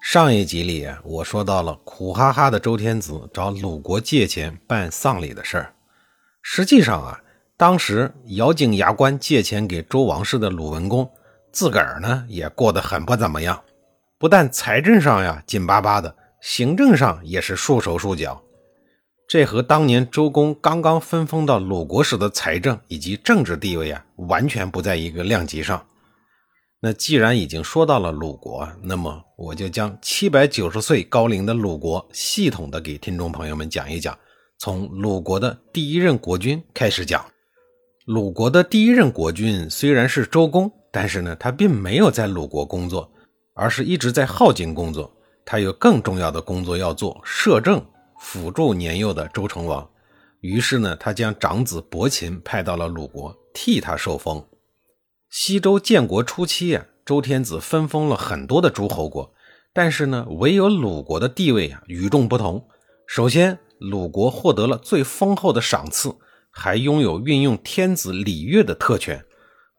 上一集里，我说到了苦哈哈的周天子找鲁国借钱办丧礼的事儿。实际上啊，当时咬紧牙关借钱给周王室的鲁文公，自个儿呢也过得很不怎么样。不但财政上呀紧巴巴的，行政上也是束手束脚。这和当年周公刚刚分封到鲁国时的财政以及政治地位啊，完全不在一个量级上。那既然已经说到了鲁国，那么我就将七百九十岁高龄的鲁国系统的给听众朋友们讲一讲，从鲁国的第一任国君开始讲。鲁国的第一任国君虽然是周公，但是呢，他并没有在鲁国工作，而是一直在镐京工作。他有更重要的工作要做，摄政，辅助年幼的周成王。于是呢，他将长子伯禽派到了鲁国，替他受封。西周建国初期啊，周天子分封了很多的诸侯国，但是呢，唯有鲁国的地位啊与众不同。首先，鲁国获得了最丰厚的赏赐，还拥有运用天子礼乐的特权。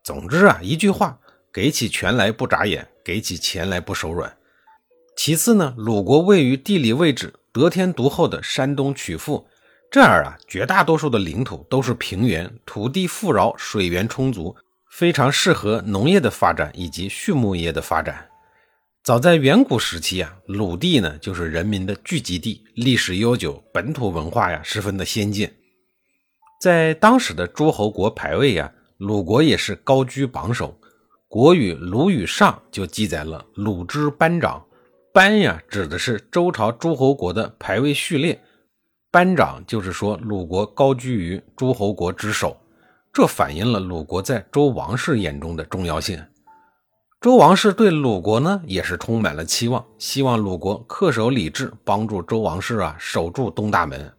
总之啊，一句话，给起权来不眨眼，给起钱来不手软。其次呢，鲁国位于地理位置得天独厚的山东曲阜，这儿啊，绝大多数的领土都是平原，土地富饶，水源充足。非常适合农业的发展以及畜牧业的发展。早在远古时期啊，鲁地呢就是人民的聚集地，历史悠久，本土文化呀十分的先进。在当时的诸侯国排位呀，鲁国也是高居榜首。国语《鲁语上》就记载了鲁之班长，班呀指的是周朝诸侯国的排位序列，班长就是说鲁国高居于诸侯国之首。这反映了鲁国在周王室眼中的重要性。周王室对鲁国呢，也是充满了期望，希望鲁国恪守礼制，帮助周王室啊守住东大门。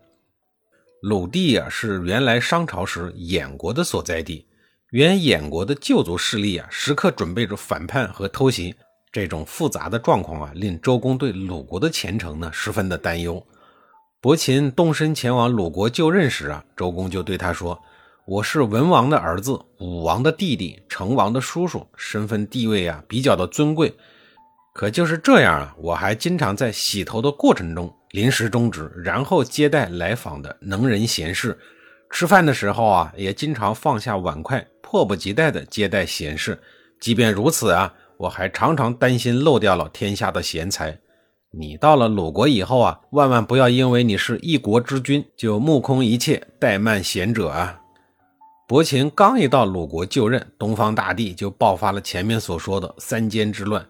鲁地啊，是原来商朝时衍国的所在地。原衍国的旧族势力啊，时刻准备着反叛和偷袭。这种复杂的状况啊，令周公对鲁国的前程呢，十分的担忧。伯禽动身前往鲁国就任时啊，周公就对他说。我是文王的儿子，武王的弟弟，成王的叔叔，身份地位啊比较的尊贵。可就是这样啊，我还经常在洗头的过程中临时终止，然后接待来访的能人贤士。吃饭的时候啊，也经常放下碗筷，迫不及待的接待贤士。即便如此啊，我还常常担心漏掉了天下的贤才。你到了鲁国以后啊，万万不要因为你是一国之君，就目空一切，怠慢贤者啊。伯禽刚一到鲁国就任，东方大地就爆发了前面所说的三监之乱。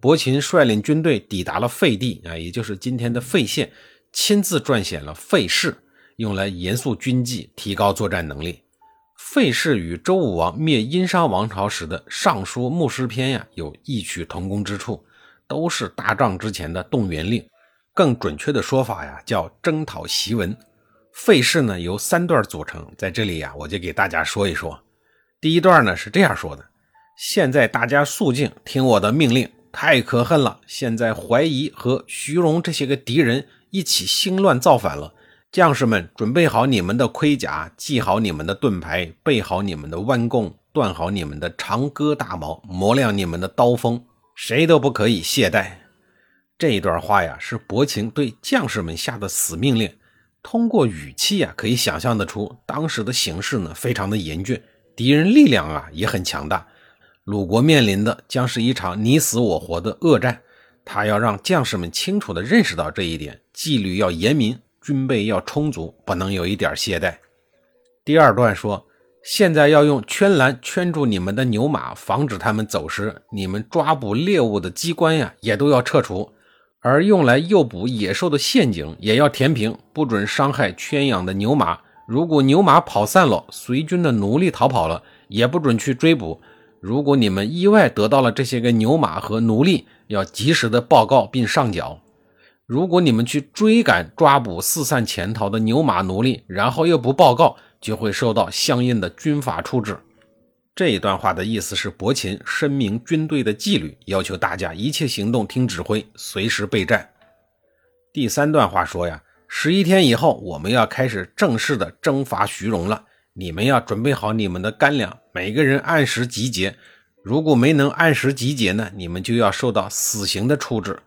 伯禽率领军队抵达了费地啊，也就是今天的费县，亲自撰写了《费氏》，用来严肃军纪，提高作战能力。《费氏》与周武王灭殷商王朝时的《尚书牧师篇》呀，有异曲同工之处，都是大仗之前的动员令。更准确的说法呀，叫征讨檄文。费氏呢由三段组成，在这里呀，我就给大家说一说。第一段呢是这样说的：现在大家肃静，听我的命令。太可恨了！现在怀疑和徐荣这些个敌人一起兴乱造反了。将士们，准备好你们的盔甲，系好你们的盾牌，备好你们的弯弓，断好你们的长戈大矛，磨亮你们的刀锋，谁都不可以懈怠。这一段话呀，是伯禽对将士们下的死命令。通过语气啊，可以想象得出当时的形势呢，非常的严峻，敌人力量啊也很强大。鲁国面临的将是一场你死我活的恶战，他要让将士们清楚地认识到这一点，纪律要严明，军备要充足，不能有一点懈怠。第二段说，现在要用圈栏圈住你们的牛马，防止他们走失。你们抓捕猎物的机关呀，也都要撤除。而用来诱捕野兽的陷阱也要填平，不准伤害圈养的牛马。如果牛马跑散了，随军的奴隶逃跑了，也不准去追捕。如果你们意外得到了这些个牛马和奴隶，要及时的报告并上缴。如果你们去追赶抓捕四散潜逃的牛马奴隶，然后又不报告，就会受到相应的军法处置。这一段话的意思是，伯禽声明军队的纪律，要求大家一切行动听指挥，随时备战。第三段话说呀，十一天以后，我们要开始正式的征伐徐荣了。你们要准备好你们的干粮，每个人按时集结。如果没能按时集结呢，你们就要受到死刑的处置。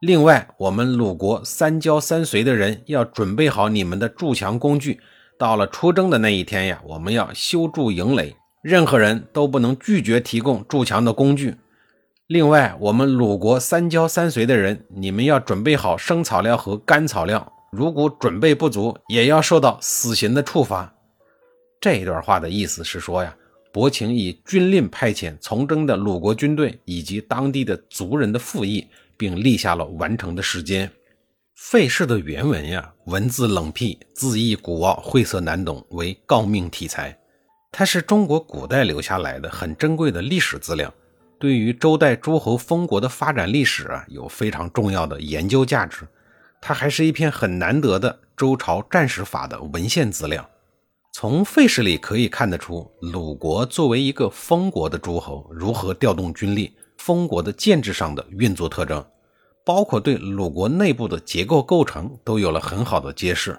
另外，我们鲁国三交三随的人要准备好你们的筑墙工具。到了出征的那一天呀，我们要修筑营垒，任何人都不能拒绝提供筑墙的工具。另外，我们鲁国三郊三随的人，你们要准备好生草料和干草料。如果准备不足，也要受到死刑的处罚。这一段话的意思是说呀，伯禽以军令派遣从征的鲁国军队以及当地的族人的附议，并立下了完成的时间。费氏的原文呀，文字冷僻，字义古奥，晦涩难懂，为诰命题材。它是中国古代留下来的很珍贵的历史资料，对于周代诸侯封国的发展历史啊，有非常重要的研究价值。它还是一篇很难得的周朝战史法的文献资料。从费氏里可以看得出，鲁国作为一个封国的诸侯，如何调动军力，封国的建制上的运作特征，包括对鲁国内部的结构构成，都有了很好的揭示。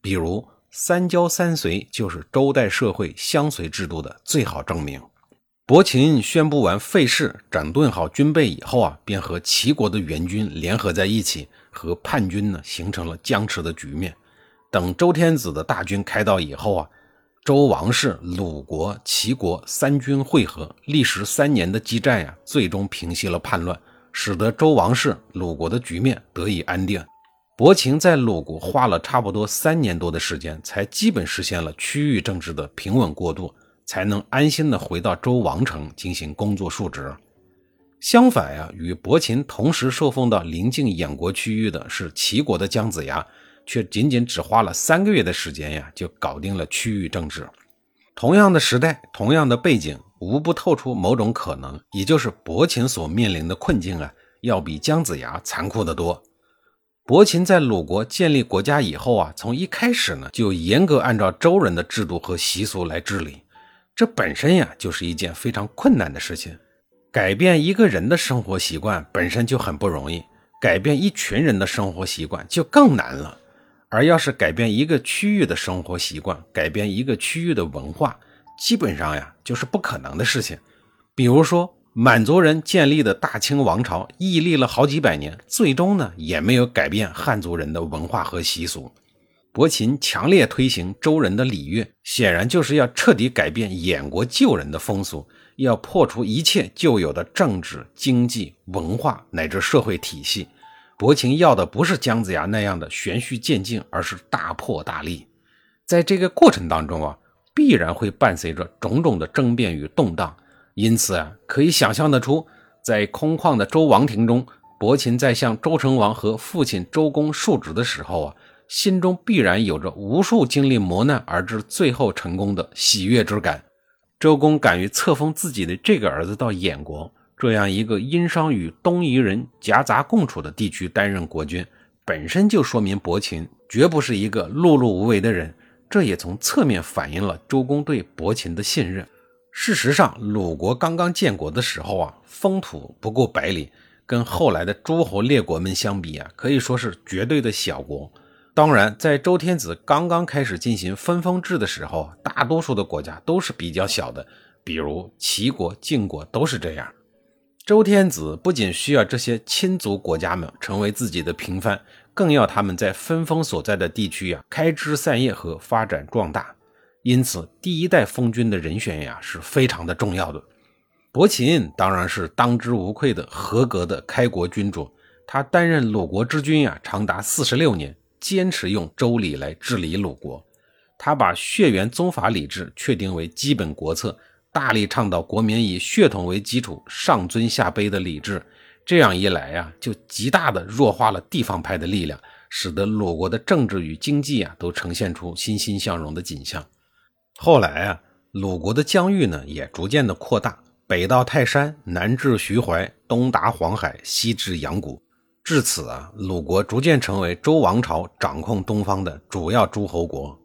比如三交三随，就是周代社会相随制度的最好证明。伯禽宣布完废氏整顿好军备以后啊，便和齐国的援军联合在一起，和叛军呢形成了僵持的局面。等周天子的大军开到以后啊，周王室、鲁国、齐国三军会合，历时三年的激战呀，最终平息了叛乱，使得周王室、鲁国的局面得以安定。伯禽在鲁国花了差不多三年多的时间，才基本实现了区域政治的平稳过渡，才能安心的回到周王城进行工作述职。相反呀，与伯禽同时受封到邻近燕国区域的是齐国的姜子牙。却仅仅只花了三个月的时间呀，就搞定了区域政治。同样的时代，同样的背景，无不透出某种可能，也就是伯禽所面临的困境啊，要比姜子牙残酷得多。伯禽在鲁国建立国家以后啊，从一开始呢，就严格按照周人的制度和习俗来治理，这本身呀，就是一件非常困难的事情。改变一个人的生活习惯本身就很不容易，改变一群人的生活习惯就更难了。而要是改变一个区域的生活习惯，改变一个区域的文化，基本上呀就是不可能的事情。比如说，满族人建立的大清王朝屹立了好几百年，最终呢也没有改变汉族人的文化和习俗。伯禽强烈推行周人的礼乐，显然就是要彻底改变燕国旧人的风俗，要破除一切旧有的政治、经济、文化乃至社会体系。伯禽要的不是姜子牙那样的循序渐进，而是大破大立。在这个过程当中啊，必然会伴随着种种的争辩与动荡。因此啊，可以想象得出，在空旷的周王庭中，伯禽在向周成王和父亲周公述职的时候啊，心中必然有着无数经历磨难而至最后成功的喜悦之感。周公敢于册封自己的这个儿子到燕国。这样一个殷商与东夷人夹杂共处的地区担任国君，本身就说明伯禽绝不是一个碌碌无为的人。这也从侧面反映了周公对伯禽的信任。事实上，鲁国刚刚建国的时候啊，封土不过百里，跟后来的诸侯列国们相比啊，可以说是绝对的小国。当然，在周天子刚刚开始进行分封制的时候，大多数的国家都是比较小的，比如齐国、晋国都是这样。周天子不仅需要这些亲族国家们成为自己的平藩，更要他们在分封所在的地区呀开枝散叶和发展壮大。因此，第一代封君的人选呀是非常的重要的。伯禽当然是当之无愧的合格的开国君主。他担任鲁国之君呀长达四十六年，坚持用周礼来治理鲁国。他把血缘宗法礼制确定为基本国策。大力倡导国民以血统为基础上尊下卑的礼制，这样一来呀，就极大的弱化了地方派的力量，使得鲁国的政治与经济啊都呈现出欣欣向荣的景象。后来啊，鲁国的疆域呢也逐渐的扩大，北到泰山，南至徐淮，东达黄海，西至阳谷。至此啊，鲁国逐渐成为周王朝掌控东方的主要诸侯国。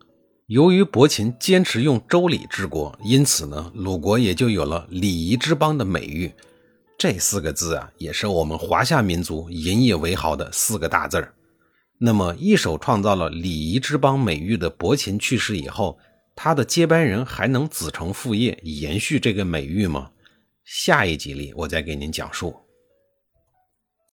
由于伯禽坚持用周礼治国，因此呢，鲁国也就有了“礼仪之邦”的美誉。这四个字啊，也是我们华夏民族引以为豪的四个大字儿。那么，一手创造了“礼仪之邦”美誉的伯禽去世以后，他的接班人还能子承父业，延续这个美誉吗？下一集里，我再给您讲述。